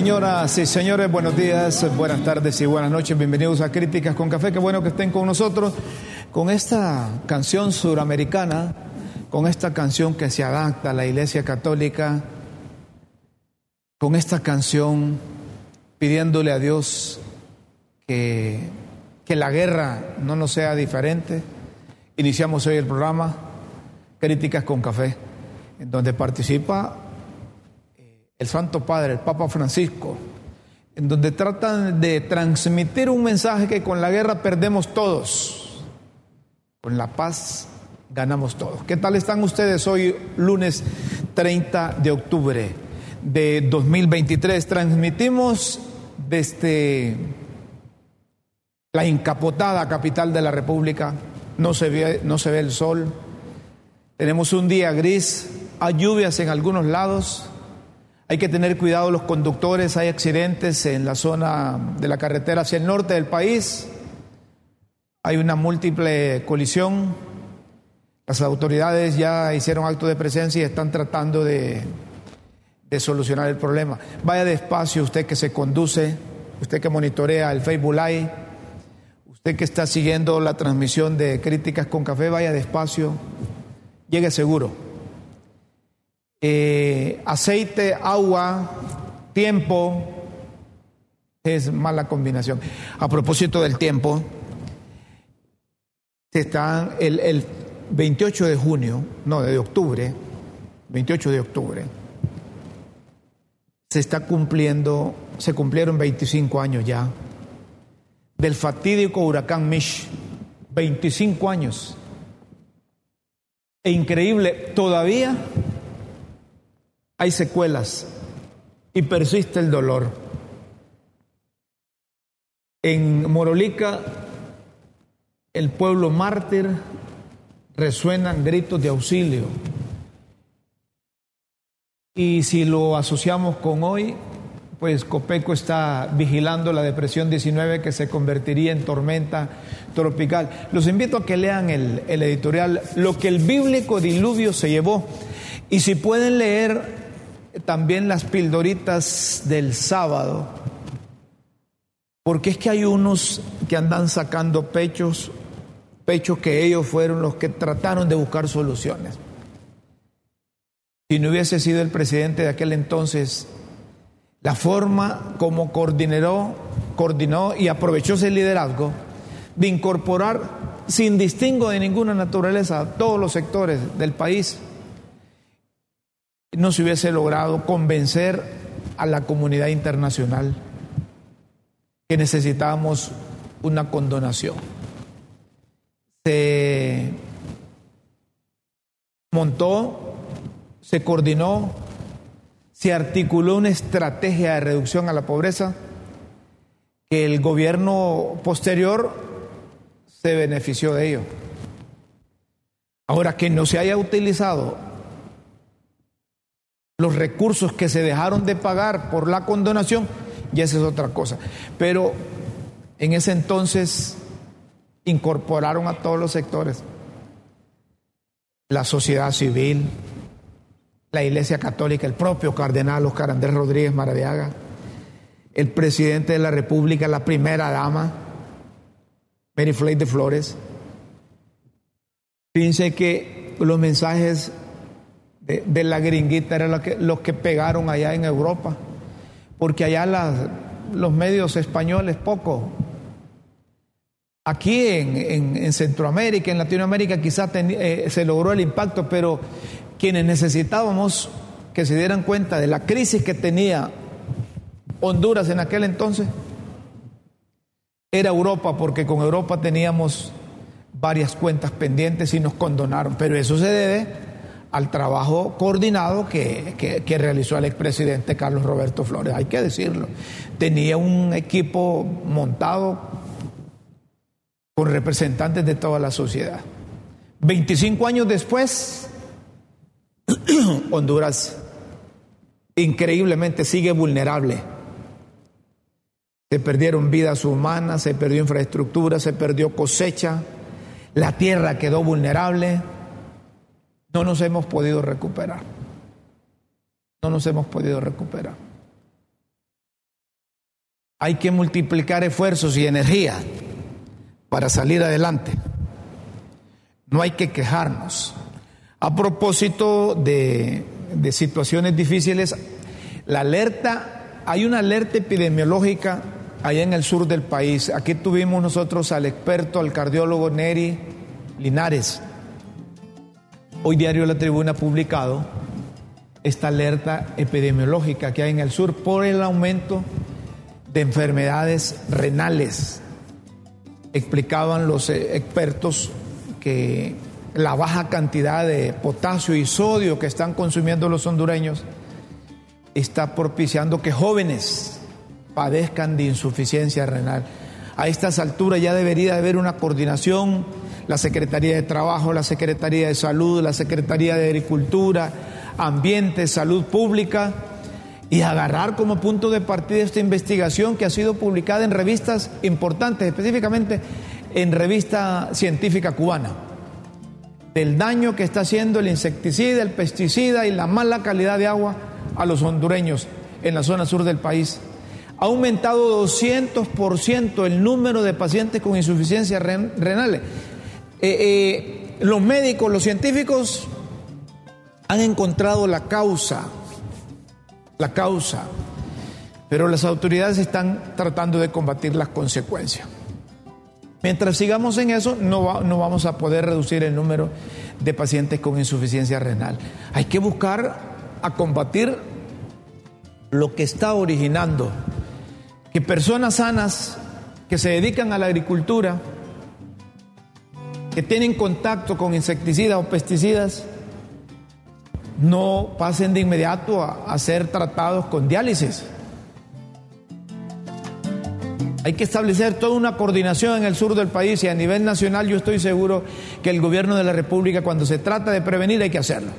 Señoras y señores, buenos días, buenas tardes y buenas noches. Bienvenidos a Críticas con Café. Qué bueno que estén con nosotros con esta canción suramericana, con esta canción que se adapta a la Iglesia Católica, con esta canción pidiéndole a Dios que, que la guerra no nos sea diferente. Iniciamos hoy el programa Críticas con Café, en donde participa el Santo Padre, el Papa Francisco, en donde tratan de transmitir un mensaje que con la guerra perdemos todos, con la paz ganamos todos. ¿Qué tal están ustedes hoy, lunes 30 de octubre de 2023? Transmitimos desde la encapotada capital de la República, no se ve, no se ve el sol, tenemos un día gris, hay lluvias en algunos lados. Hay que tener cuidado los conductores, hay accidentes en la zona de la carretera hacia el norte del país. Hay una múltiple colisión. Las autoridades ya hicieron acto de presencia y están tratando de, de solucionar el problema. Vaya despacio usted que se conduce, usted que monitorea el Facebook Live, usted que está siguiendo la transmisión de Críticas con Café, vaya despacio, llegue seguro eh, aceite, agua, tiempo, es mala combinación. A propósito del tiempo, se están el, el 28 de junio, no, de octubre, 28 de octubre, se está cumpliendo, se cumplieron 25 años ya del fatídico huracán Mish, 25 años. E increíble, todavía hay secuelas y persiste el dolor. En Morolica, el pueblo mártir, resuenan gritos de auxilio. Y si lo asociamos con hoy, pues Copeco está vigilando la depresión 19 que se convertiría en tormenta tropical. Los invito a que lean el, el editorial Lo que el bíblico diluvio se llevó. Y si pueden leer también las pildoritas del sábado, porque es que hay unos que andan sacando pechos, pechos que ellos fueron los que trataron de buscar soluciones. Si no hubiese sido el presidente de aquel entonces, la forma como coordinó, coordinó y aprovechó ese liderazgo de incorporar sin distingo de ninguna naturaleza a todos los sectores del país, no se hubiese logrado convencer a la comunidad internacional que necesitábamos una condonación. Se montó, se coordinó, se articuló una estrategia de reducción a la pobreza que el gobierno posterior se benefició de ello. Ahora, que no se haya utilizado los recursos que se dejaron de pagar por la condonación, y esa es otra cosa. Pero en ese entonces incorporaron a todos los sectores, la sociedad civil, la Iglesia Católica, el propio cardenal Oscar Andrés Rodríguez Maradiaga, el presidente de la República, la primera dama, Mary Flake de Flores. Fíjense que los mensajes de, de la gringuita eran los que, los que pegaron allá en Europa porque allá los medios españoles poco. Aquí en Centroamérica, en Latinoamérica quizás eh, se logró el impacto, pero quienes necesitábamos que se dieran cuenta de la crisis que tenía Honduras en aquel entonces, era Europa, porque con Europa teníamos varias cuentas pendientes y nos condonaron, pero eso se debe al trabajo coordinado que, que, realizó el expresidente Carlos Roberto Flores, hay que decirlo. Tenía un equipo montado con representantes de toda la sociedad. 25 años después, Honduras increíblemente sigue vulnerable. Se perdieron vidas humanas, se perdió infraestructura, se perdió cosecha, la tierra quedó vulnerable no nos hemos podido recuperar. No nos hemos podido recuperar. Hay que multiplicar esfuerzos y energía para salir adelante. No hay que quejarnos. A propósito de, de situaciones difíciles, la alerta, hay una alerta epidemiológica allá en el sur del país. Aquí tuvimos nosotros al experto, al cardiólogo Neri Linares Hoy Diario La Tribuna ha publicado esta alerta epidemiológica que hay en el sur por el aumento de enfermedades renales. Explicaban los eh, expertos que la baja cantidad de potasio y sodio que están consumiendo los hondureños está propiciando que jóvenes padezcan de insuficiencia renal. A estas alturas ya debería haber una coordinación la Secretaría de Trabajo, la Secretaría de Salud, la Secretaría de Agricultura, Ambiente, Salud Pública, y agarrar como punto de partida esta investigación que ha sido publicada en revistas importantes, específicamente en revista científica cubana, del daño que está haciendo el insecticida, el pesticida y la mala calidad de agua a los hondureños en la zona sur del país. Ha aumentado 200% el número de pacientes con insuficiencia renales. Eh, eh, los médicos, los científicos han encontrado la causa, la causa, pero las autoridades están tratando de combatir las consecuencias. Mientras sigamos en eso, no, no vamos a poder reducir el número de pacientes con insuficiencia renal. Hay que buscar a combatir lo que está originando que personas sanas que se dedican a la agricultura, que tienen contacto con insecticidas o pesticidas no pasen de inmediato a, ser tratados con diálisis. Hay que establecer toda una coordinación en el sur del país y a nivel nacional yo estoy seguro que el gobierno de la República cuando se trata de prevenir hay que hacerlo.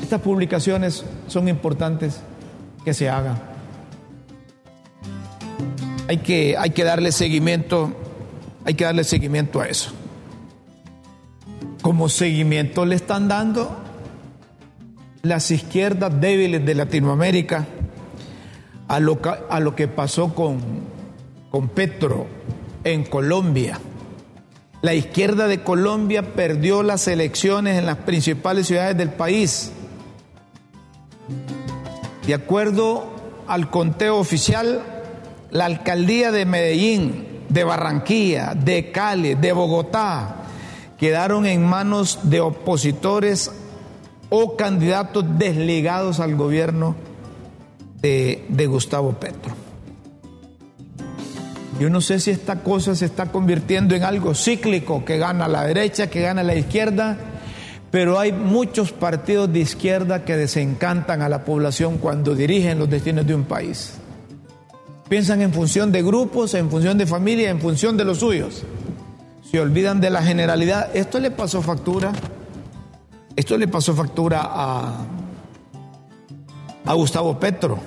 Estas publicaciones son importantes que se hagan. Hay que, hay que darle seguimiento hay que darle seguimiento a eso. Como seguimiento le están dando las izquierdas débiles de Latinoamérica a lo, a lo que pasó con, con Petro en Colombia. La izquierda de Colombia perdió las elecciones en las principales ciudades del país. De acuerdo al conteo oficial, la alcaldía de Medellín, de Barranquilla, de Cali, de Bogotá, quedaron en manos de opositores o candidatos desligados al gobierno de, de Gustavo Petro. Yo no sé si esta cosa se está convirtiendo en algo cíclico, que gana la derecha, que gana la izquierda, pero hay muchos partidos de izquierda que desencantan a la población cuando dirigen los destinos de un país. Piensan en función de grupos, en función de familia, en función de los suyos. Se olvidan de la generalidad. Esto le pasó factura. Esto le pasó factura a, a Gustavo Petro.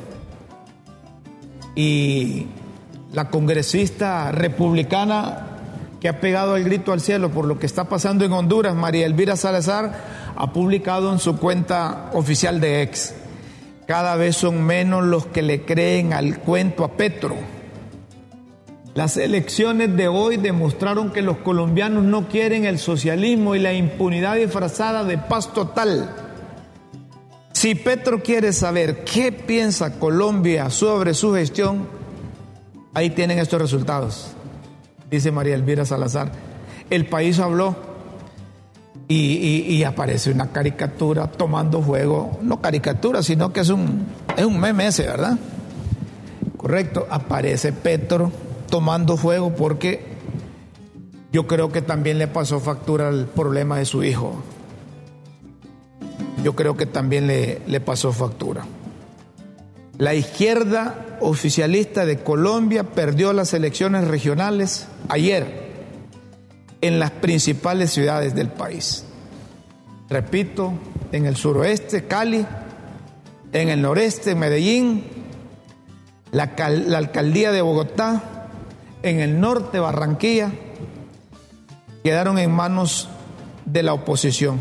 Y la congresista republicana que ha pegado el grito al cielo por lo que está pasando en Honduras, María Elvira Salazar, ha publicado en su cuenta oficial de ex. Cada vez son menos los que le creen al cuento a Petro. Las elecciones de hoy demostraron que los colombianos no quieren el socialismo y la impunidad disfrazada de paz total. Si Petro quiere saber qué piensa Colombia sobre su gestión, Ahí tienen estos resultados, dice María Elvira Salazar. El país habló y, aparece una caricatura tomando juego, no caricatura, sino que es un, es un meme ese, ¿verdad? Correcto, aparece Petro tomando fuego porque yo creo que también le pasó factura al problema de su hijo. Yo creo que también le, le pasó factura. La izquierda oficialista de Colombia perdió las elecciones regionales ayer en las principales ciudades del país. Repito, en el suroeste, Cali, en el noreste, Medellín, la, alcaldía de Bogotá, en el norte, Barranquilla, quedaron en manos de la oposición.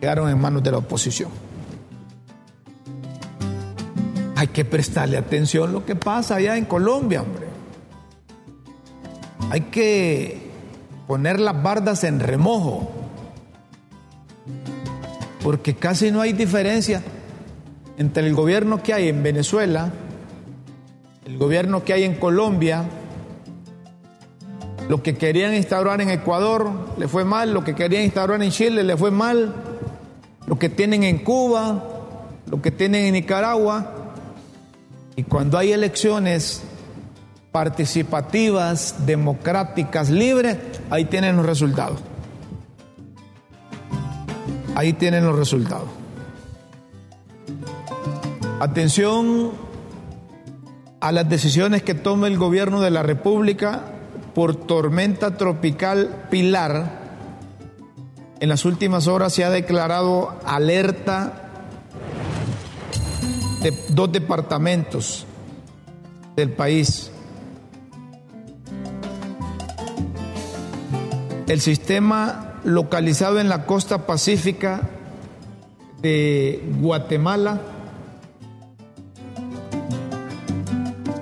Quedaron en manos de la oposición hay que prestarle atención a lo que pasa allá en Colombia, hombre. Hay que poner las bardas en remojo, porque casi no hay diferencia entre el gobierno que hay en Venezuela, el gobierno que hay en Colombia, lo que querían instaurar en Ecuador le fue mal, lo que querían instaurar en Chile le fue mal, lo que tienen en Cuba, lo que tienen en Nicaragua, y cuando hay elecciones participativas, democráticas, libres, ahí tienen los resultados. Ahí tienen los resultados. Atención a las decisiones que toma el gobierno de la República por tormenta tropical Pilar. En las últimas horas se ha declarado alerta de dos departamentos del país. El sistema localizado en la costa pacífica de Guatemala,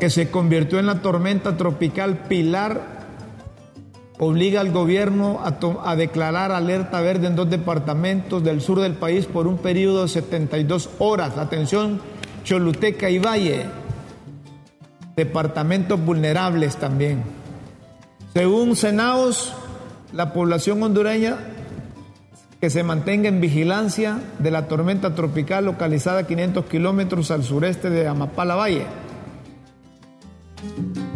que se convirtió en la tormenta tropical Pilar, obliga al gobierno a, declarar alerta verde en dos departamentos del sur del país por un periodo de 72 horas. Atención, Choluteca y Valle, departamentos vulnerables también. Según Senaos, la población hondureña que se mantenga en vigilancia de la tormenta tropical localizada a 500 kilómetros al sureste de Amapala Valle.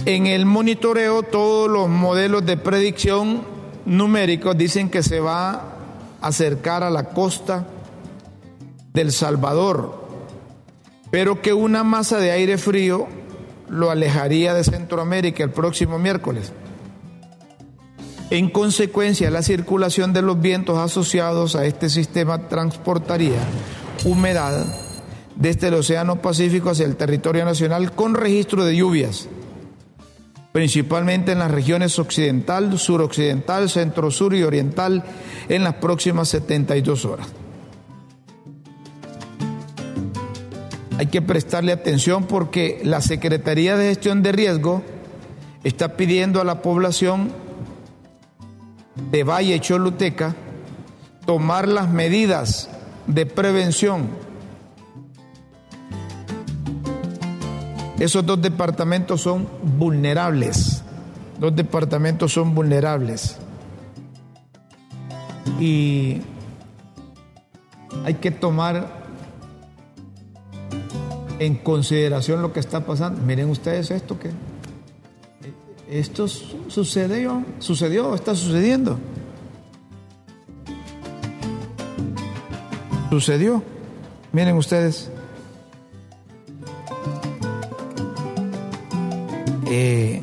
En el monitoreo, todos los modelos de predicción numéricos dicen que se va a acercar a la costa del Salvador, pero que una masa de aire frío lo alejaría de Centroamérica el próximo miércoles. En consecuencia, la circulación de los vientos asociados a este sistema transportaría humedad desde el Océano Pacífico hacia el territorio nacional con registro de lluvias, principalmente en las regiones occidental, suroccidental, centro-sur y oriental en las próximas 72 horas. hay que prestarle atención porque la Secretaría de Gestión de Riesgo está pidiendo a la población de Valle Choluteca tomar las medidas de prevención. Esos dos departamentos son vulnerables. Dos departamentos son vulnerables. Y hay que tomar en consideración lo que está pasando. Miren ustedes esto que esto sucedió, sucedió, está sucediendo. Sucedió. Miren ustedes. Eh,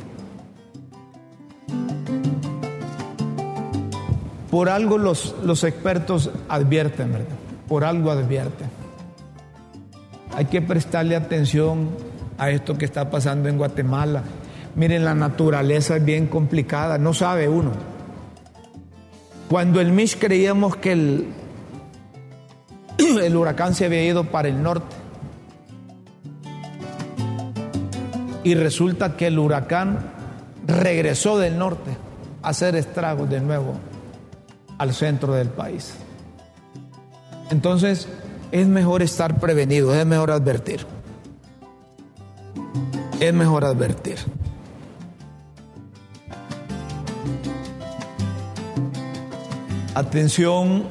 por algo los, los expertos advierten, ¿verdad? Por algo advierten. Hay que prestarle atención a esto que está pasando en Guatemala. Miren, la naturaleza es bien complicada, no sabe uno. Cuando el Mish creíamos que el, el huracán se había ido para el norte, y resulta que el huracán regresó del norte a hacer estragos de nuevo al centro del país. Entonces, es mejor estar prevenido, es mejor advertir. Es mejor advertir. Atención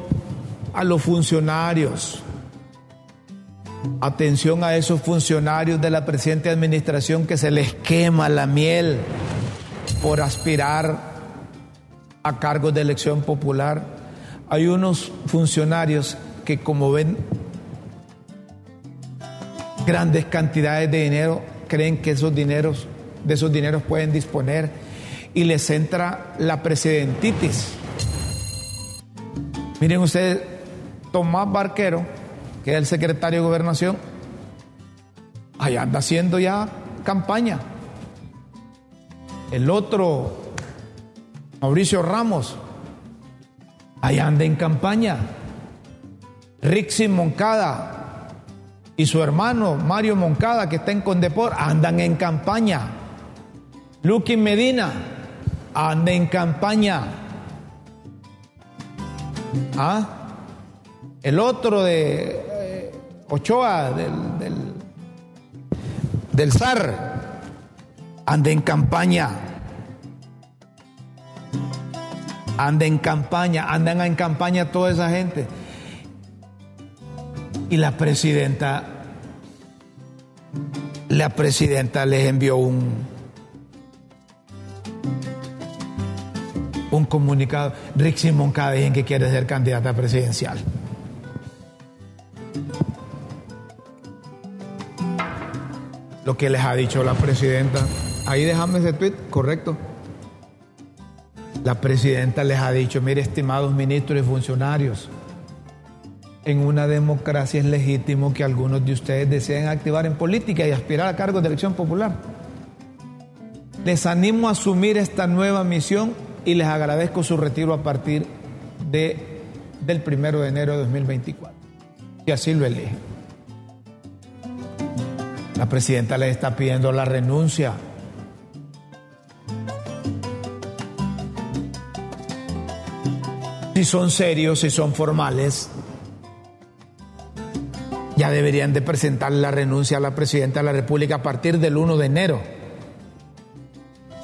a los funcionarios. Atención a esos funcionarios de la presente administración que se les quema la miel por aspirar a cargos de elección popular. Hay unos funcionarios que como ven grandes cantidades de dinero, creen que esos dineros, de esos dineros pueden disponer y les entra la presidentitis. Miren ustedes, Tomás Barquero, que es el secretario de gobernación, allá anda haciendo ya campaña. El otro, Mauricio Ramos, allá anda en campaña. Rixi Moncada, y su hermano Mario Moncada, que está en Condepor, andan en campaña. Luqui Medina anda en campaña. ¿Ah? El otro de eh, Ochoa, del, del, del SAR, anda en campaña. Anda en campaña, andan en campaña toda esa gente. Y la presidenta, la presidenta les envió un, un comunicado. Rick Simón en que quiere ser candidata presidencial. Lo que les ha dicho la presidenta. Ahí déjame ese tweet, correcto. La presidenta les ha dicho, mire, estimados ministros y funcionarios, en una democracia es legítimo que algunos de ustedes deseen activar en política y aspirar a cargos de elección popular. Les animo a asumir esta nueva misión y les agradezco su retiro a partir de, del primero de enero de 2024. Y así lo eligen. La presidenta les está pidiendo la renuncia. Si son serios, si son formales, ya deberían de presentar la renuncia a la presidenta de la República a partir del 1 de enero.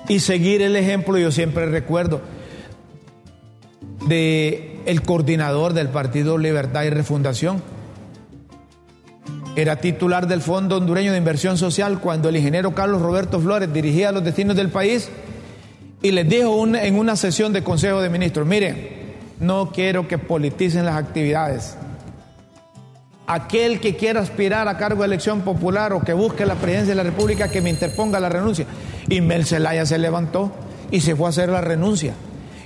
Y seguir el ejemplo, yo siempre recuerdo, de el coordinador del Partido Libertad y Refundación. Era titular del Fondo Hondureño de Inversión Social cuando el ingeniero Carlos Roberto Flores dirigía los destinos del país y les dijo en una sesión de Consejo de Ministros, miren, no quiero que politicen las actividades aquel que quiera aspirar a cargo de elección popular o que busque la presidencia de la República que me interponga la renuncia. Y Mel Zelaya se levantó y se fue a hacer la renuncia.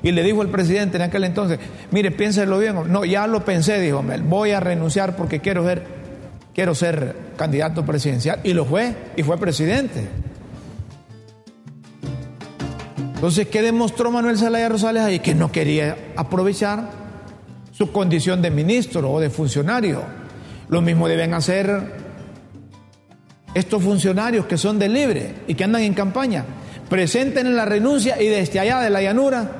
Y le dijo el presidente en aquel entonces, mire, piénselo bien. No, ya lo pensé, dijo Mel, voy a renunciar porque quiero ser, quiero ser candidato presidencial. Y lo fue, y fue presidente. Entonces, ¿qué demostró Manuel Zelaya Rosales ahí? Que no quería aprovechar su condición de ministro o de funcionario lo mismo deben hacer estos funcionarios que son de libre y que andan en campaña, presenten la renuncia y desde allá de la llanura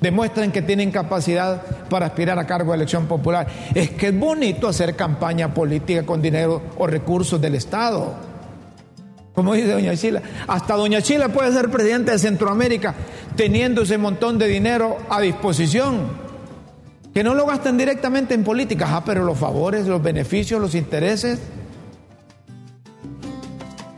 demuestren que tienen capacidad para aspirar a cargo de elección popular. Es que es bonito hacer campaña política con dinero o recursos del Estado. Como dice Doña Chila, hasta Doña Chila puede ser presidente de Centroamérica teniendo ese montón de dinero a disposición. Que no lo gasten directamente en política, ah, pero los favores, los beneficios, los intereses.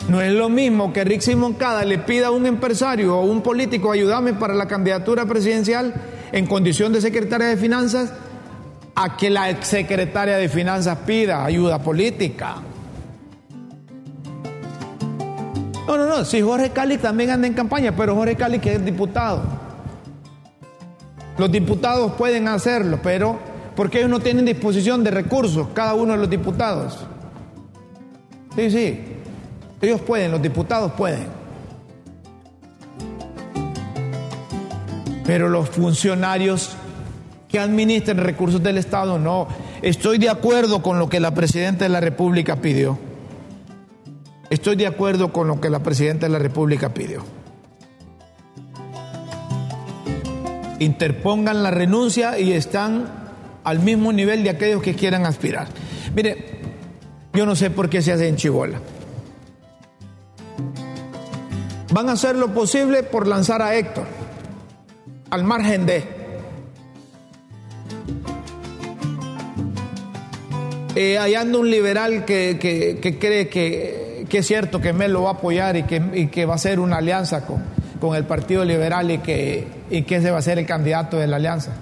No es lo mismo que Rick Simoncada le pida a un empresario o un político ayudarme para la candidatura presidencial en condición de secretaria de finanzas a que la exsecretaria de finanzas pida ayuda política. No, no, no, si Jorge Cali también anda en campaña, pero Jorge Cali que es diputado. Los diputados pueden hacerlo, pero porque ellos no tienen disposición de recursos, cada uno de los diputados. Sí, sí, ellos pueden, los diputados pueden. Pero los funcionarios que administran recursos del Estado no. Estoy de acuerdo con lo que la Presidenta de la República pidió. Estoy de acuerdo con lo que la Presidenta de la República pidió. interpongan la renuncia y están al mismo nivel de aquellos que quieran aspirar. Mire, yo no sé por qué se hace en Chibola. Van a hacer lo posible por lanzar a Héctor al margen de. Eh, hallando un liberal que, cree que, es cierto que Mel lo va a apoyar y que, que va a hacer una alianza con, con el Partido Liberal y que, y que ese va a ser el candidato de la alianza.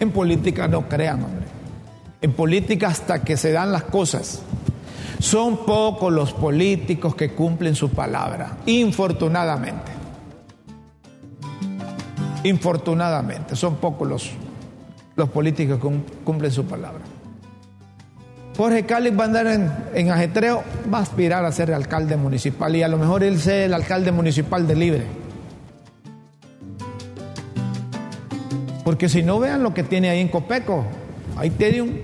En política no crean, hombre. En política hasta que se dan las cosas. Son pocos los políticos que cumplen su palabra, infortunadamente. Infortunadamente, son pocos los, los políticos que cumplen su palabra. Jorge Cáliz va a andar en, en, ajetreo, va a aspirar a ser alcalde municipal y a lo mejor él sea el alcalde municipal de Libre. Porque si no vean lo que tiene ahí en Copeco, ahí tiene un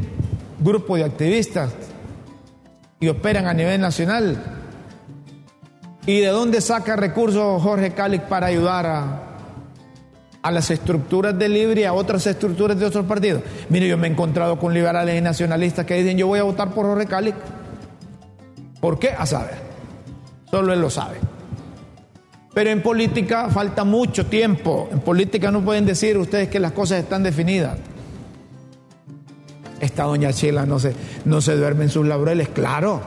grupo de activistas y operan a nivel nacional. ¿Y de dónde saca recursos Jorge Cáliz para ayudar a, las estructuras de Libre y a otras estructuras de otros partidos? Mire, yo me he encontrado con liberales y nacionalistas que dicen yo voy a votar por Jorge Cáliz. ¿Por qué? A saber. Solo él lo sabe. Pero en política falta mucho tiempo. En política no pueden decir ustedes que las cosas están definidas. Esta doña Chila no se, no se duerme en sus laureles, claro.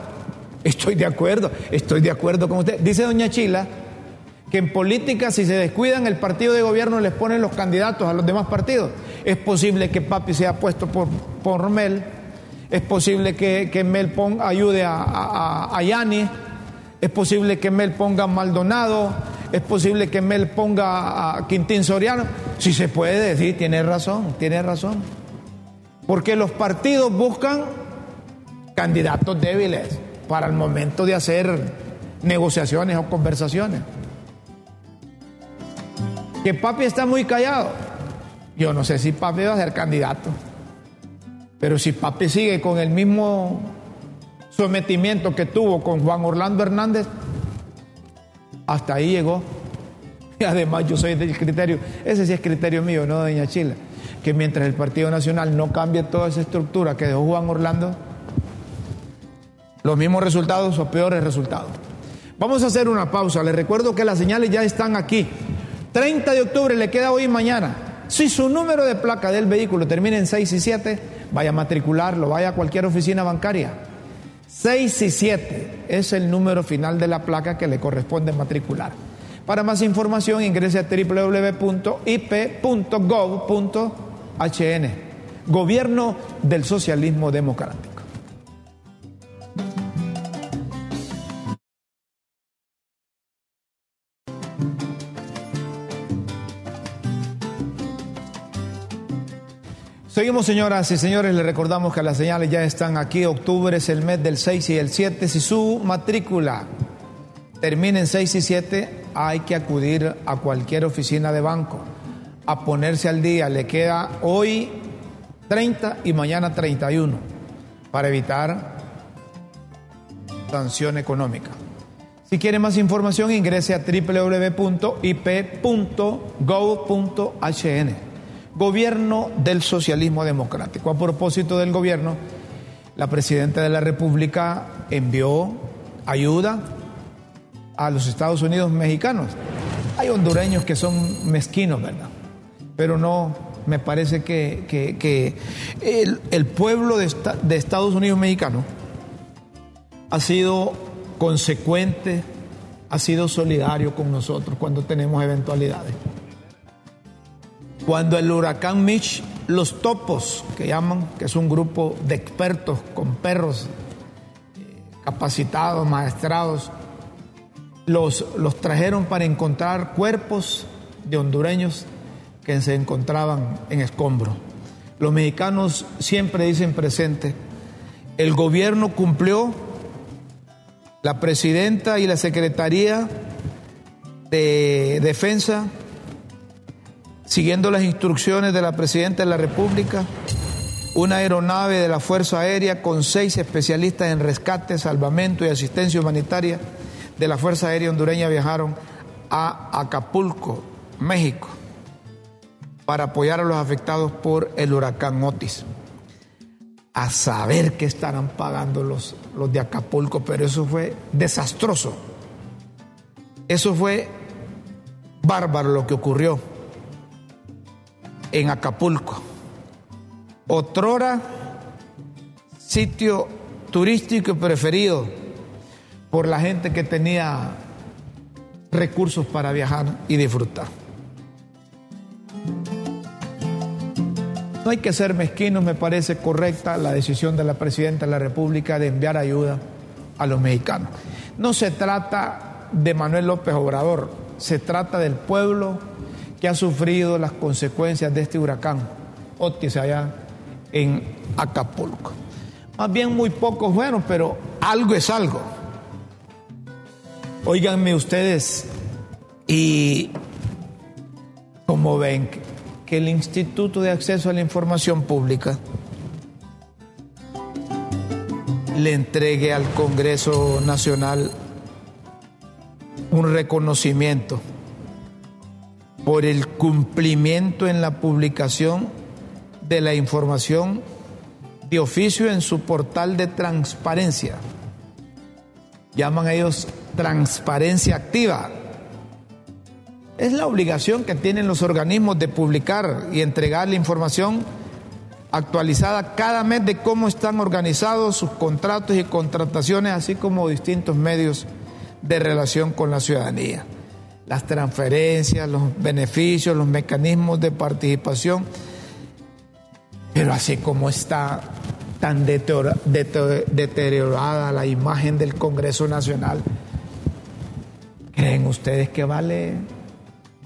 Estoy de acuerdo, estoy de acuerdo con usted. Dice doña Chila que en política si se descuidan el partido de gobierno les ponen los candidatos a los demás partidos. Es posible que Papi sea puesto por, por Mel, es posible que, Mel ayude a, a, es posible que Mel ponga Maldonado, es posible que Mel ponga a Quintín Soriano. Si se puede decir, tiene razón, tiene razón. Porque los partidos buscan candidatos débiles para el momento de hacer negociaciones o conversaciones. Que Papi está muy callado. Yo no sé si Papi va a ser candidato. Pero si Papi sigue con el mismo sometimiento que tuvo con Juan Orlando Hernández, hasta ahí llegó. Y además yo soy del criterio, ese sí es criterio mío, no Doña Chila, que mientras el Partido Nacional no cambie toda esa estructura que dejó Juan Orlando, los mismos resultados o peores resultados. Vamos a hacer una pausa. Les recuerdo que las señales ya están aquí. 30 de octubre le queda hoy y mañana. Si su número de placa del vehículo termina en 6 y 7, vaya a matricularlo, vaya a cualquier oficina bancaria. 6 y 7 es el número final de la placa que le corresponde matricular. Para más información ingrese a www.ip.gov.hn. Gobierno del Socialismo Democrático. Seguimos, señoras y señores, les recordamos que las señales ya están aquí. Octubre es el mes del 6 y el 7. Si su matrícula termina en 6 y 7, hay que acudir a cualquier oficina de banco a ponerse al día. Le queda hoy 30 y mañana 31 para evitar sanción económica. Si quiere más información, ingrese a www.ip.gov.hn. Gobierno del Socialismo Democrático. A propósito del gobierno, la Presidenta de la República envió ayuda a los Estados Unidos mexicanos. Hay hondureños que son mezquinos, ¿verdad? Pero no, me parece que, que- el, pueblo de, de Estados Unidos mexicano ha sido consecuente, ha sido solidario con nosotros cuando tenemos eventualidades. Cuando el huracán Mitch, los topos que llaman, que es un grupo de expertos con perros eh, capacitados, maestrados, los, los trajeron para encontrar cuerpos de hondureños que se encontraban en escombro. Los mexicanos siempre dicen presente, el gobierno cumplió, la presidenta y la secretaría de defensa, siguiendo las instrucciones de la presidenta de la República, una aeronave de la Fuerza Aérea con seis especialistas en rescate, salvamento y asistencia humanitaria de la Fuerza Aérea hondureña viajaron a Acapulco, México, para apoyar a los afectados por el huracán Otis. A saber qué estarán pagando los, los de Acapulco, pero eso fue desastroso. Eso fue bárbaro lo que ocurrió en Acapulco. Otrora sitio turístico preferido por la gente que tenía recursos para viajar y disfrutar. No hay que ser mezquinos, me parece correcta la decisión de la Presidenta de la República de enviar ayuda a los mexicanos. No se trata de Manuel López Obrador, se trata del pueblo que ha sufrido las consecuencias de este huracán Otis allá en Acapulco. Más bien muy pocos fueron, pero algo es algo. Óiganme ustedes, y como ven que el Instituto de Acceso a la Información Pública le entregue al Congreso Nacional un reconocimiento por el cumplimiento en la publicación de la información de oficio en su portal de transparencia. Llaman ellos transparencia activa. Es la obligación que tienen los organismos de publicar y entregar la información actualizada cada mes de cómo están organizados sus contratos y contrataciones, así como distintos medios de relación con la ciudadanía. Las transferencias, los beneficios, los mecanismos de participación. Pero así como está tan deteriora- dete- deteriorada la imagen del Congreso Nacional, ¿creen ustedes que vale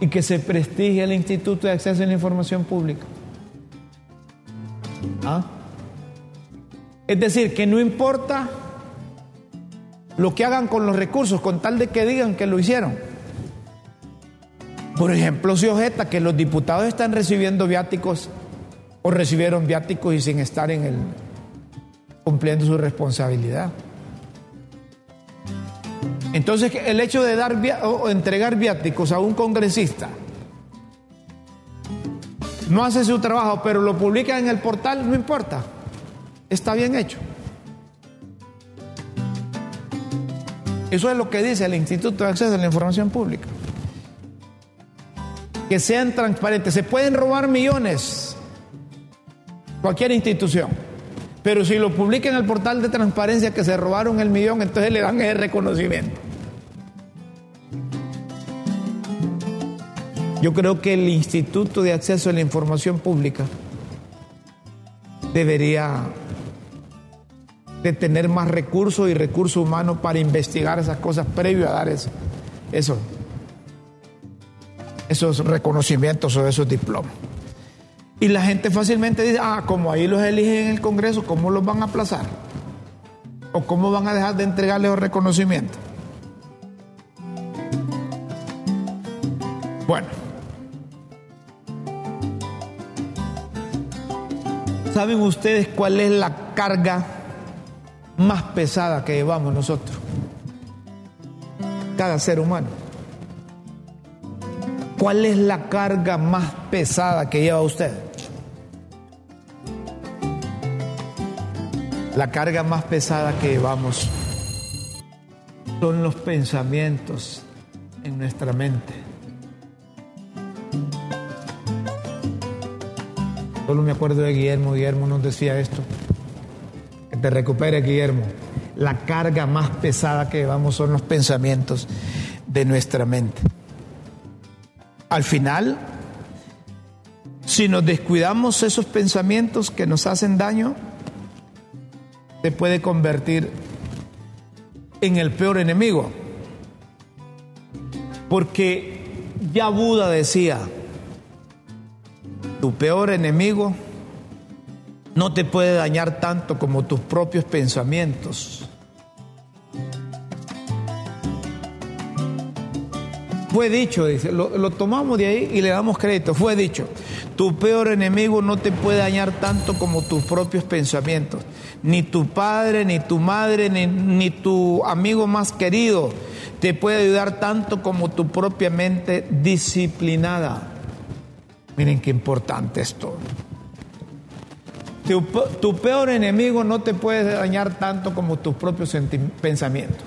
y que se prestigie el Instituto de Acceso a la Información Pública? ¿Ah? Es decir, que no importa lo que hagan con los recursos, con tal de que digan que lo hicieron. Por ejemplo, se objeta que los diputados están recibiendo viáticos o recibieron viáticos y sin estar en el cumpliendo su responsabilidad. Entonces, el hecho de dar o entregar viáticos a un congresista no hace su trabajo, pero lo publica en el portal, no importa. Está bien hecho. Eso es lo que dice el Instituto de Acceso a la Información Pública. Que sean transparentes. Se pueden robar millones, cualquier institución. Pero si lo publica en el portal de transparencia que se robaron el millón, entonces le dan ese reconocimiento. Yo creo que el Instituto de Acceso a la Información Pública debería de tener más recursos y recursos humanos para investigar esas cosas previo a dar eso, eso- esos reconocimientos o esos diplomas. Y la gente fácilmente dice, ah, como ahí los eligen en el Congreso, ¿cómo los van a aplazar? ¿O cómo van a dejar de entregarles los reconocimientos? Bueno. ¿Saben ustedes cuál es la carga más pesada que llevamos nosotros? Cada ser humano. ¿Cuál es la carga más pesada que lleva usted? La carga más pesada que llevamos son los pensamientos en nuestra mente. Solo me acuerdo de Guillermo. Guillermo nos decía esto. Que te recupere, Guillermo. La carga más pesada que llevamos son los pensamientos de nuestra mente. Al final, si nos descuidamos esos pensamientos que nos hacen daño, se puede convertir en el peor enemigo. Porque ya Buda decía, tu peor enemigo no te puede dañar tanto como tus propios pensamientos. Fue dicho, dice, lo, lo, tomamos de ahí y le damos crédito. Fue dicho, tu peor enemigo no te puede dañar tanto como tus propios pensamientos. Ni tu padre, ni tu madre, ni, tu amigo más querido te puede ayudar tanto como tu propia mente disciplinada. Miren qué importante esto. Tu, tu peor enemigo no te puede dañar tanto como tus propios pensamientos.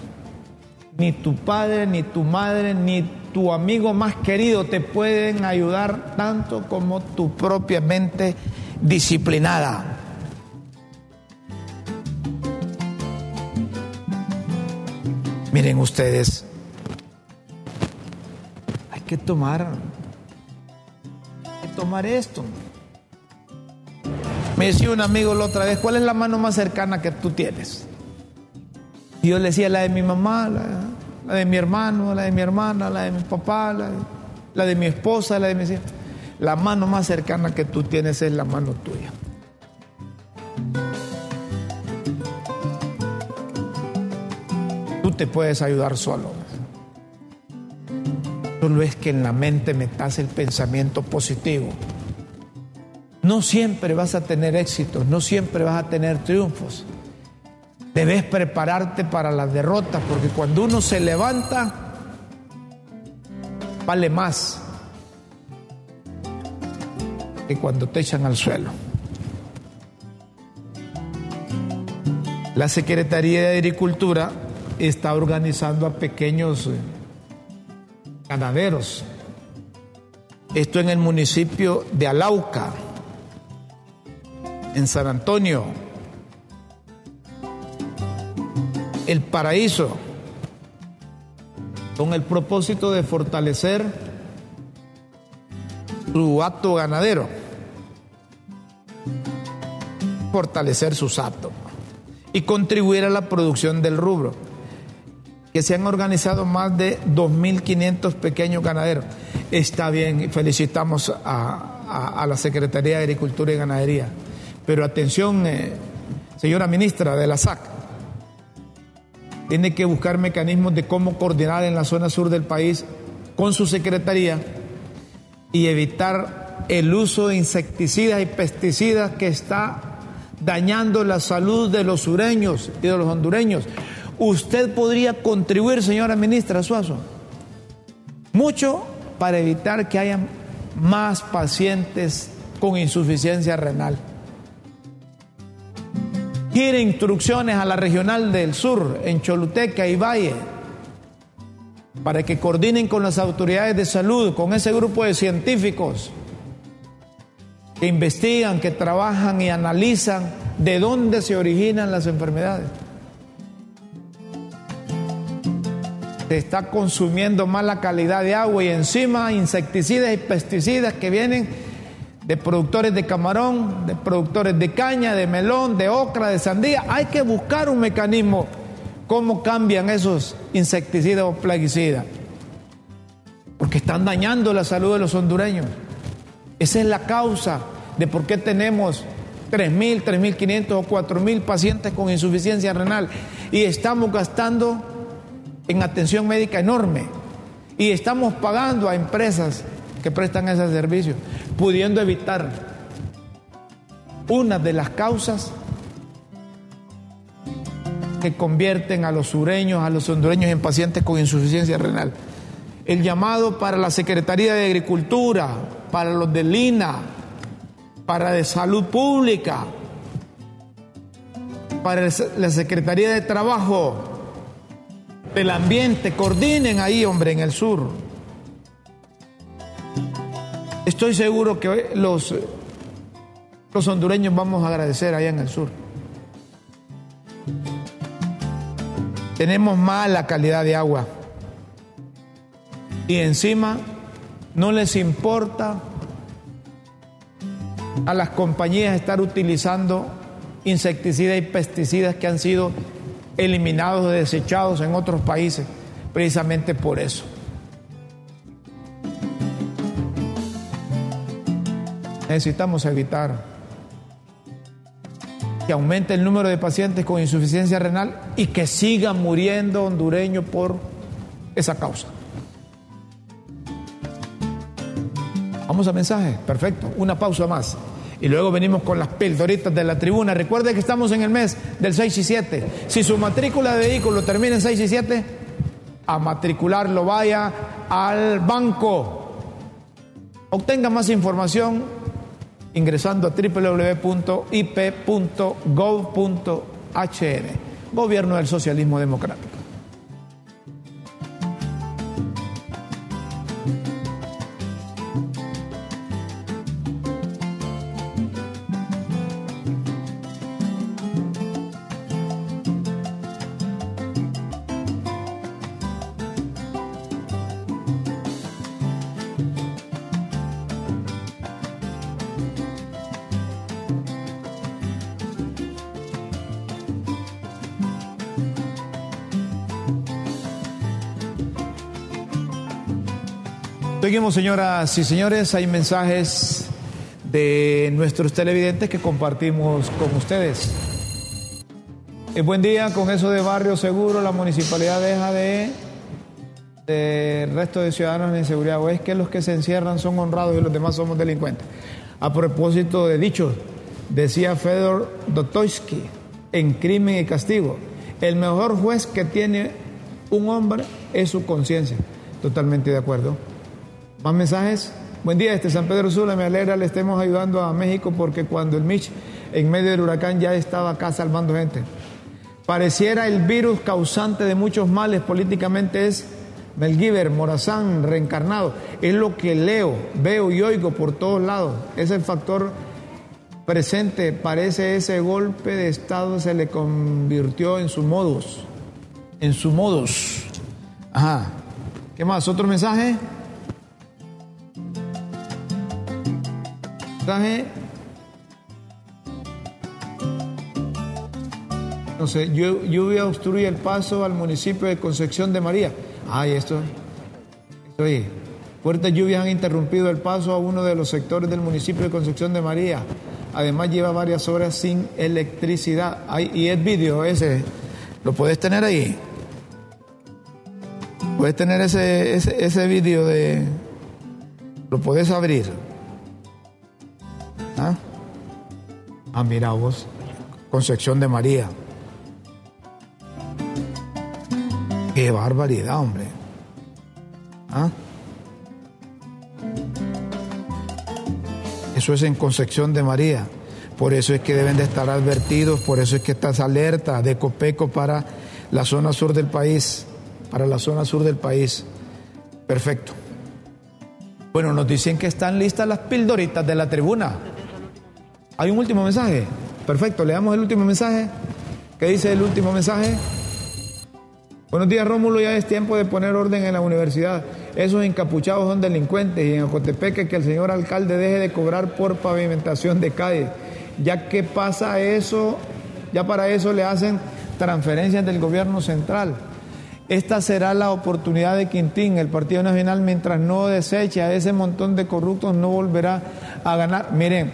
Ni tu padre, ni tu madre, ni tu amigo más querido te pueden ayudar tanto como tu propia mente disciplinada. Miren ustedes, hay que tomar, hay que tomar esto. Me decía un amigo la otra vez, ¿cuál es la mano más cercana que tú tienes? Y yo le decía la de mi mamá, la, la de mi hermano, la de mi hermana, la de mi papá, la de, la de mi esposa, la de mi hija. La mano más cercana que tú tienes es la mano tuya. Te puedes ayudar solo. Solo es que en la mente metas el pensamiento positivo. No siempre vas a tener éxitos, no siempre vas a tener triunfos. Debes prepararte para las derrotas, porque cuando uno se levanta, vale más que cuando te echan al suelo. La Secretaría de Agricultura está organizando a pequeños ganaderos. Esto en el municipio de Alauca, en San Antonio, el paraíso, con el propósito de fortalecer su acto ganadero, fortalecer sus actos y contribuir a la producción del rubro, que se han organizado más de 2.500 pequeños ganaderos. Está bien, felicitamos a, la Secretaría de Agricultura y Ganadería, pero atención, eh, señora ministra de la SAC, tiene que buscar mecanismos de cómo coordinar en la zona sur del país con su secretaría y evitar el uso de insecticidas y pesticidas que está dañando la salud de los sureños y de los hondureños. Usted podría contribuir, señora ministra Suazo, mucho para evitar que haya más pacientes con insuficiencia renal. Quiere instrucciones a la regional del sur, en Choluteca y Valle, para que coordinen con las autoridades de salud, con ese grupo de científicos que investigan, que trabajan y analizan de dónde se originan las enfermedades. Se está consumiendo mala calidad de agua y encima insecticidas y pesticidas que vienen de productores de camarón, de productores de caña, de melón, de ocra, de sandía. Hay que buscar un mecanismo cómo cambian esos insecticidas o plaguicidas. Porque están dañando la salud de los hondureños. Esa es la causa de por qué tenemos 3.000, 3.500 o 4.000 pacientes con insuficiencia renal y estamos gastando en atención médica enorme y estamos pagando a empresas que prestan ese servicio, pudiendo evitar una de las causas que convierten a los sureños, a los hondureños en pacientes con insuficiencia renal. El llamado para la Secretaría de Agricultura, para los de Lina, para de Salud Pública, para la Secretaría de Trabajo, del Ambiente, coordinen ahí, hombre, en el sur. Estoy seguro que los, los hondureños vamos a agradecer allá en el sur. Tenemos mala calidad de agua. Y encima no les importa a las compañías estar utilizando insecticidas y pesticidas que han sido eliminados o desechados en otros países, precisamente por eso. Necesitamos evitar que aumente el número de pacientes con insuficiencia renal y que sigan muriendo hondureños por esa causa. Vamos a mensaje, perfecto, una pausa más. Y luego venimos con las pildoritas de la tribuna. Recuerde que estamos en el mes del 6 y 7. Si su matrícula de vehículo termina en 6 y 7, a matricularlo vaya al banco. Obtenga más información ingresando a www.ip.gov.hn. Gobierno del Socialismo Democrático. Señoras y señores. Hay mensajes de nuestros televidentes que compartimos con ustedes. Eh, buen día, con eso de barrio seguro, la municipalidad deja de, de resto de ciudadanos en inseguridad. ¿O es que los que se encierran son honrados y los demás somos delincuentes? A propósito de dicho, decía Fedor Dostoyevsky en Crimen y Castigo, el mejor juez que tiene un hombre es su conciencia. Totalmente de acuerdo. Más mensajes. Buen día, este San Pedro Sula, me alegra, le estemos ayudando a México porque cuando el Mitch en medio del huracán ya estaba acá salvando gente. Pareciera el virus causante de muchos males políticamente es Melgiver, Morazán, reencarnado. Es lo que leo, veo y oigo por todos lados. Es el factor presente. Parece ese golpe de Estado se le convirtió en su modus. En su modus. Ajá. ¿Qué más? ¿Otro mensaje? No sé, lluvia obstruye el paso al municipio de Concepción de María. Ay, esto, esto ahí. Fuertes lluvias han interrumpido el paso a uno de los sectores del municipio de Concepción de María. Además lleva varias horas sin electricidad. Ay, y el vídeo ese, ¿lo puedes tener ahí? Puedes tener ese, ese, ese vídeo de... Lo puedes abrir. Ah, mira vos, Concepción de María. Qué barbaridad, hombre. ¿Ah? Eso es en Concepción de María. Por eso es que deben de estar advertidos, por eso es que estás alerta de Copeco para la zona sur del país, para la zona sur del país. Perfecto. Bueno, nos dicen que están listas las pildoritas de la tribuna. ¿Hay un último mensaje? Perfecto, le damos el último mensaje. ¿Qué dice el último mensaje? Buenos días, Rómulo. Ya es tiempo de poner orden en la universidad. Esos encapuchados son delincuentes y en Ocotepeque que el señor alcalde deje de cobrar por pavimentación de calle. Ya que pasa eso, ya para eso le hacen transferencias del gobierno central. Esta será la oportunidad de Quintín. El Partido Nacional, mientras no deseche a ese montón de corruptos, no volverá a ganar. Miren,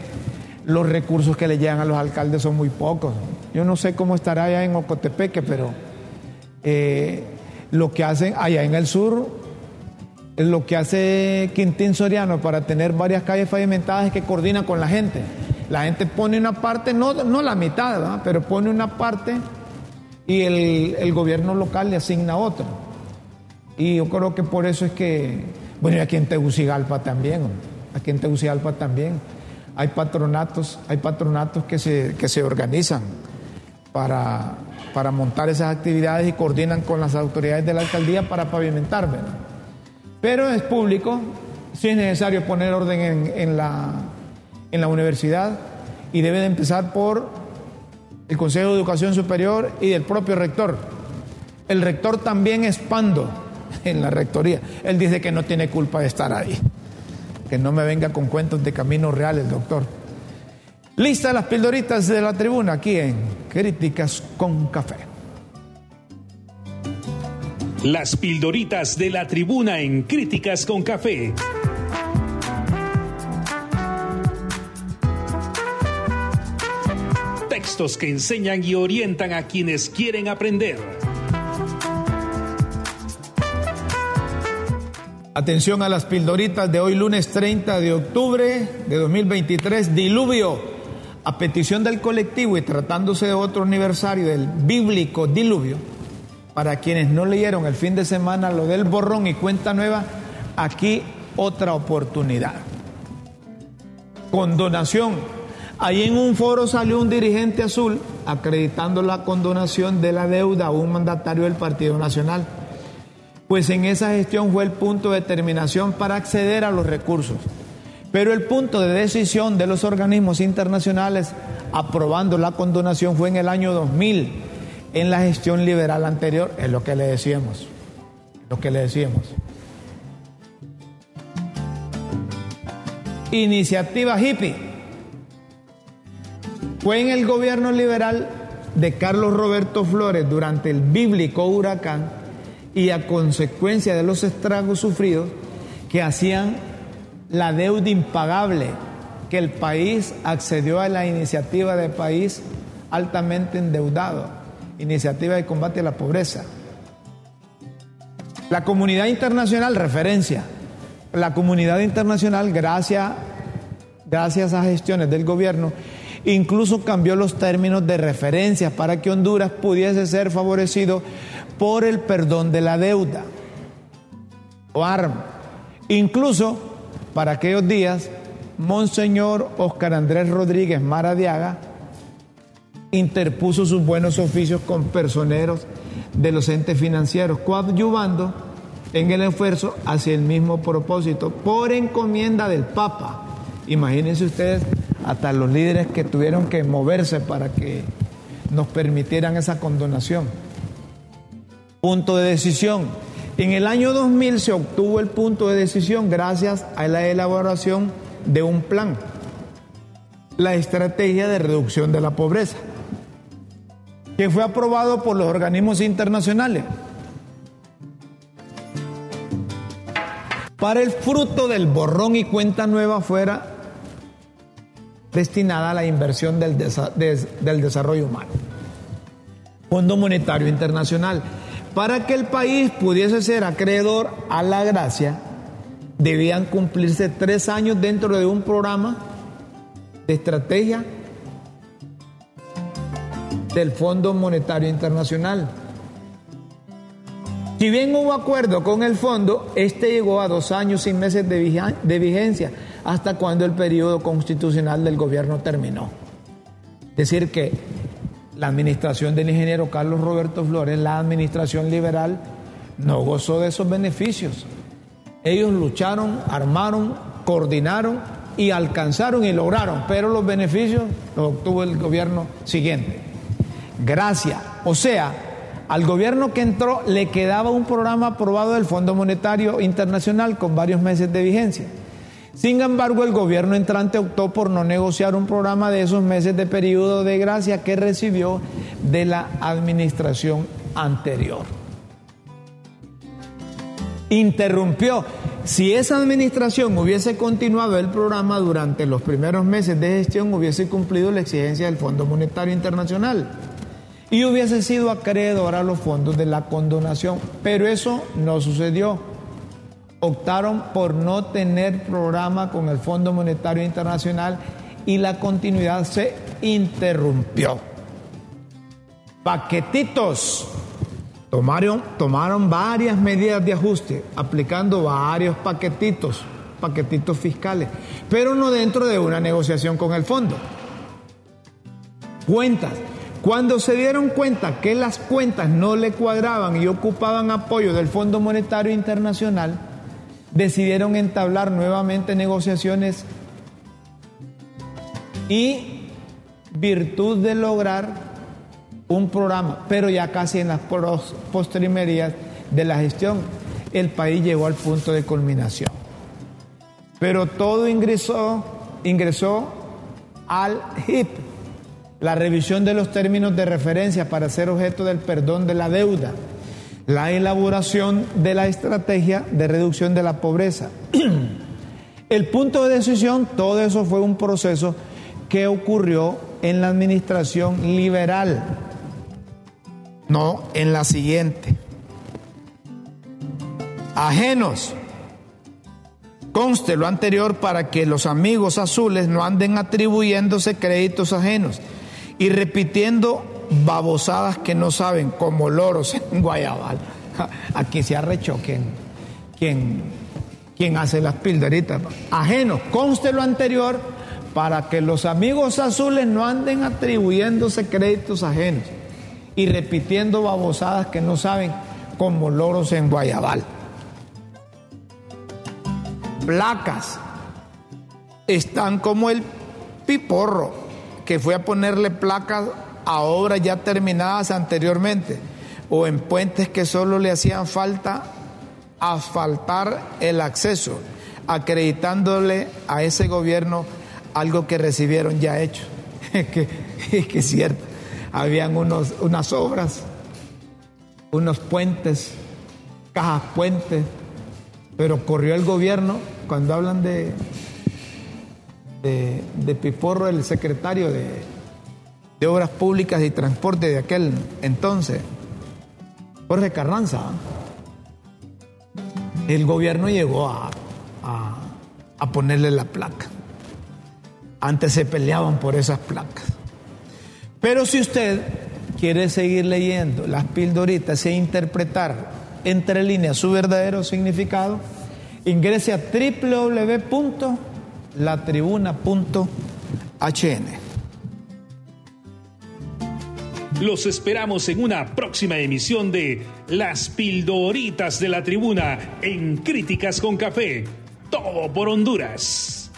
los recursos que le llegan a los alcaldes son muy pocos. Yo no sé cómo estará allá en Ocotepeque, pero eh, lo que hacen allá en el sur, lo que hace Quintín Soriano para tener varias calles pavimentadas es que coordina con la gente. La gente pone una parte, no, no la mitad, pero pone una parte y el, el gobierno local le asigna otro. Y yo creo que por eso es que, bueno, y aquí en Tegucigalpa también, aquí en Tegucigalpa también hay patronatos, hay patronatos que se, que se organizan para, para montar esas actividades y coordinan con las autoridades de la alcaldía para pavimentar. Pero es público, si es necesario poner orden en, en la, en la universidad y debe de empezar por el Consejo de Educación Superior y del propio rector. El rector también es pando en la rectoría. Él dice que no tiene culpa de estar ahí. Que no me venga con cuentos de caminos reales, doctor. Lista las pildoritas de la tribuna aquí en Críticas con Café. Las pildoritas de la tribuna en Críticas con Café. Textos que enseñan y orientan a quienes quieren aprender. Atención a las pildoritas de hoy lunes 30 de octubre de 2023, diluvio. A petición del colectivo y tratándose de otro aniversario del bíblico diluvio, para quienes no leyeron el fin de semana lo del borrón y cuenta nueva, aquí otra oportunidad. Condonación. Ahí en un foro salió un dirigente azul acreditando la condonación de la deuda a un mandatario del Partido Nacional pues en esa gestión fue el punto de determinación para acceder a los recursos. Pero el punto de decisión de los organismos internacionales aprobando la condonación fue en el año 2000, en la gestión liberal anterior, es lo que le decíamos, lo que le decíamos. Iniciativa hippie. Fue en el gobierno liberal de Carlos Roberto Flores durante el bíblico huracán y a consecuencia de los estragos sufridos que hacían la deuda impagable que el país accedió a la iniciativa de país altamente endeudado, iniciativa de combate a la pobreza. La comunidad internacional, referencia, la comunidad internacional, gracias, gracias a gestiones del gobierno, incluso cambió los términos de referencia para que Honduras pudiese ser favorecido por el perdón de la deuda o ARM. Incluso para aquellos días, Monseñor Oscar Andrés Rodríguez Maradiaga interpuso sus buenos oficios con personeros de los entes financieros, coadyuvando en el esfuerzo hacia el mismo propósito, por encomienda del Papa. Imagínense ustedes hasta los líderes que tuvieron que moverse para que nos permitieran esa condonación. Punto de decisión. En el año 2000 se obtuvo el punto de decisión gracias a la elaboración de un plan, la estrategia de reducción de la pobreza, que fue aprobado por los organismos internacionales. Para el fruto del borrón y cuenta nueva fuera destinada a la inversión del, del desarrollo humano. Fondo Monetario Internacional para que el país pudiese ser acreedor a la gracia, debían cumplirse tres años dentro de un programa de estrategia del Fondo Monetario Internacional. Si bien hubo acuerdo con el fondo, este llegó a dos años y meses de vigencia, hasta cuando el periodo constitucional del gobierno terminó. Es decir, que la administración del ingeniero Carlos Roberto Flores, la administración liberal, no gozó de esos beneficios. Ellos lucharon, armaron, coordinaron y alcanzaron y lograron, pero los beneficios los obtuvo el gobierno siguiente. Gracias. O sea, al gobierno que entró le quedaba un programa aprobado del Fondo Monetario Internacional con varios meses de vigencia. Sin embargo, el gobierno entrante optó por no negociar un programa de esos meses de periodo de gracia que recibió de la administración anterior. Interrumpió. Si esa administración hubiese continuado el programa durante los primeros meses de gestión, hubiese cumplido la exigencia del Fondo Monetario Internacional y hubiese sido acreedor a los fondos de la condonación. Pero eso no sucedió optaron por no tener programa con el Fondo Monetario Internacional y la continuidad se interrumpió. paquetitos. Tomaron, tomaron varias medidas de ajuste, aplicando varios paquetitos, paquetitos fiscales, pero no dentro de una negociación con el fondo. Cuentas. Cuando se dieron cuenta que las cuentas no le cuadraban y ocupaban apoyo del Fondo Monetario Internacional, decidieron entablar nuevamente negociaciones y virtud de lograr un programa, pero ya casi en las postrimerías de la gestión, el país llegó al punto de culminación. Pero todo ingresó, ingresó al HIP, la revisión de los términos de referencia para ser objeto del perdón de la deuda, la elaboración de la estrategia de reducción de la pobreza. El punto de decisión, todo eso fue un proceso que ocurrió en la administración liberal, no en la siguiente. Ajenos. Conste lo anterior para que los amigos azules no anden atribuyéndose créditos ajenos y repitiendo babosadas que no saben, como loros en Guayabal. Aquí se arrechó quien, quien, quien hace las pildoritas. Ajenos, conste lo anterior para que los amigos azules no anden atribuyéndose créditos ajenos y repitiendo babosadas que no saben, como loros en Guayabal. Placas están como el piporro que fue a ponerle placas a obras ya terminadas anteriormente o en puentes que solo le hacían falta asfaltar el acceso, acreditándole a ese gobierno algo que recibieron ya hecho. Es que, es cierto, habían unos, unas obras, unos puentes, cajas puentes, pero corrió el gobierno, cuando hablan de, de, Piporro, el secretario de, Obras Públicas y Transporte de aquel entonces, Jorge Carranza, el gobierno llegó a, a, ponerle la placa. Antes se peleaban por esas placas. Pero si usted quiere seguir leyendo las pildoritas e interpretar entre líneas su verdadero significado, ingrese a www latribuna.hn. Los esperamos en una próxima emisión de Las Pildoritas de la Tribuna en Críticas con Café. Todo por Honduras.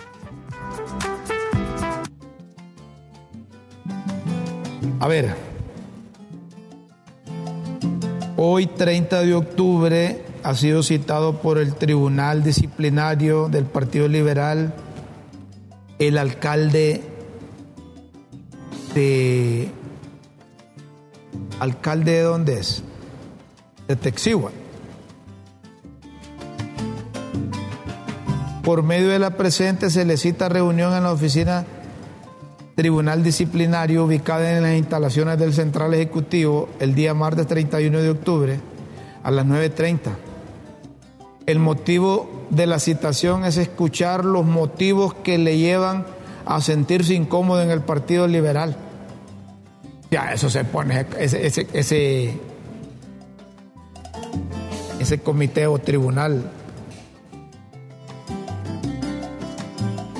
A ver, hoy 30 de octubre ha sido citado por el Tribunal Disciplinario del Partido Liberal el alcalde de... ¿Alcalde de dónde es? De Texigua. Por medio de la presente se le cita reunión en la oficina Tribunal Disciplinario ubicada en las instalaciones del Central Ejecutivo el día martes 31 de octubre a las 9.30. El motivo de la citación es escuchar los motivos que le llevan a sentirse incómodo en el Partido Liberal. Ya, eso se pone, ese, ese, ese, comité o tribunal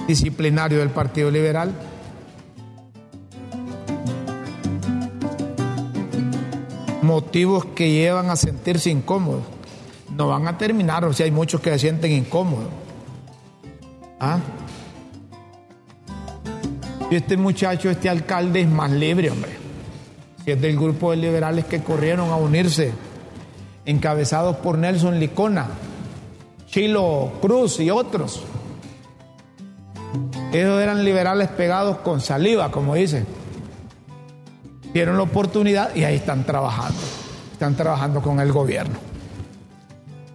disciplinario del Partido Liberal. Motivos que llevan a sentirse incómodos no van a terminar, o sea, hay muchos que se sienten incómodos. ¿Ah? Y este muchacho, este alcalde es más libre, hombre. Si es del grupo de liberales que corrieron a unirse, encabezados por Nelson Licona, Chilo Cruz y otros. Ellos eran liberales pegados con saliva, como dicen. Dieron la oportunidad y ahí están trabajando. Están trabajando con el gobierno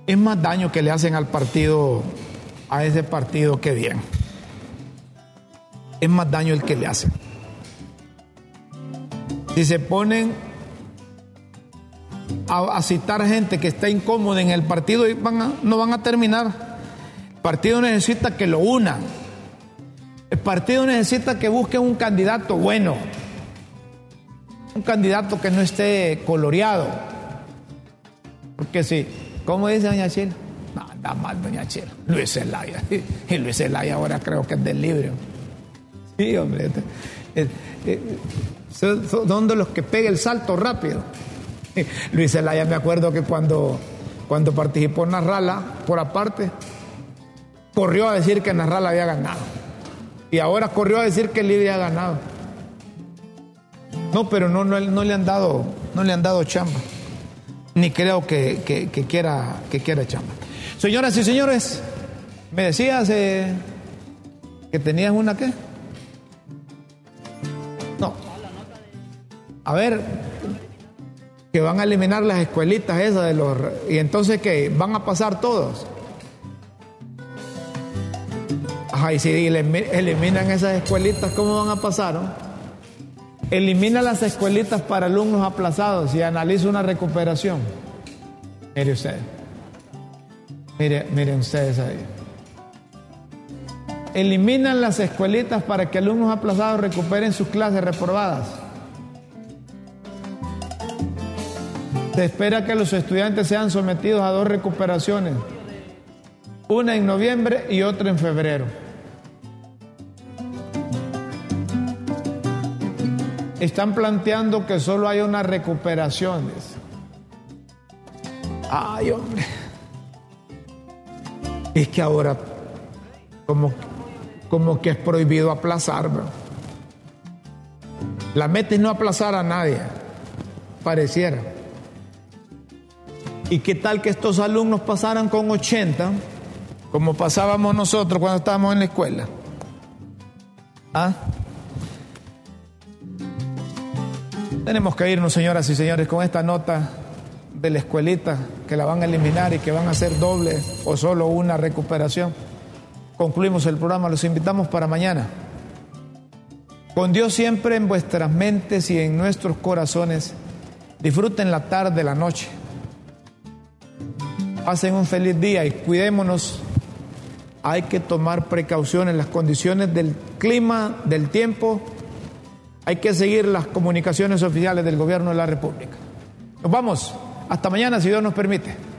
es más daño que le hacen al partido, a ese partido que bien. Es más daño el que le hacen. Si se ponen a, citar gente que está incómoda en el partido, van no van a terminar. El partido necesita que lo unan. El partido necesita que busquen un candidato bueno. un candidato que no esté coloreado. Porque si, ¿cómo dice doña Chila? No, mal doña Chila. Luis Zelaya. Y Luis Zelaya ahora creo que es del libro. Sí, hombre. Eh, eh, son de los que pega el salto rápido. Luis Zelaya me acuerdo que cuando, cuando participó en Narrala, por aparte, corrió a decir que Narrala había ganado. Y ahora corrió a decir que Libia había ganado. No, pero no, no, no le han dado, no le han dado chamba. Ni creo que, que- que quiera, que quiera chamba. Señoras y señores, me decías eh, que tenías una qué? No. A ver, que van a eliminar las escuelitas esas de los... Y entonces que van a pasar todos. Ajá, y si elimi- eliminan esas escuelitas, ¿cómo van a pasar? Elimina las escuelitas para alumnos aplazados y analiza una recuperación. Mire usted. Mire, miren ustedes ahí. Eliminan las escuelitas para que alumnos aplazados recuperen sus clases reprobadas. Se espera que los estudiantes sean sometidos a dos recuperaciones, una en noviembre y otra en febrero. Están planteando que solo hay una recuperación. dice. Ay, hombre. Es que ahora como, como que es prohibido aplazar. ¿verdad? La meta es no aplazar a nadie, pareciera. ¿Y qué tal que estos alumnos pasaran con 80, como pasábamos nosotros cuando estábamos en la escuela? ¿Ah? Tenemos que irnos, señoras y señores, con esta nota de la escuelita que la van a eliminar y que van a hacer doble o solo una recuperación. Concluimos el programa, los invitamos para mañana. Con Dios siempre en vuestras mentes y en nuestros corazones. Disfruten la tarde, la noche. Pasen un feliz día y cuidémonos. Hay que tomar precauciones, las condiciones del clima, del tiempo. Hay que seguir las comunicaciones oficiales del gobierno de la República. Nos vamos. Hasta mañana, si Dios nos permite.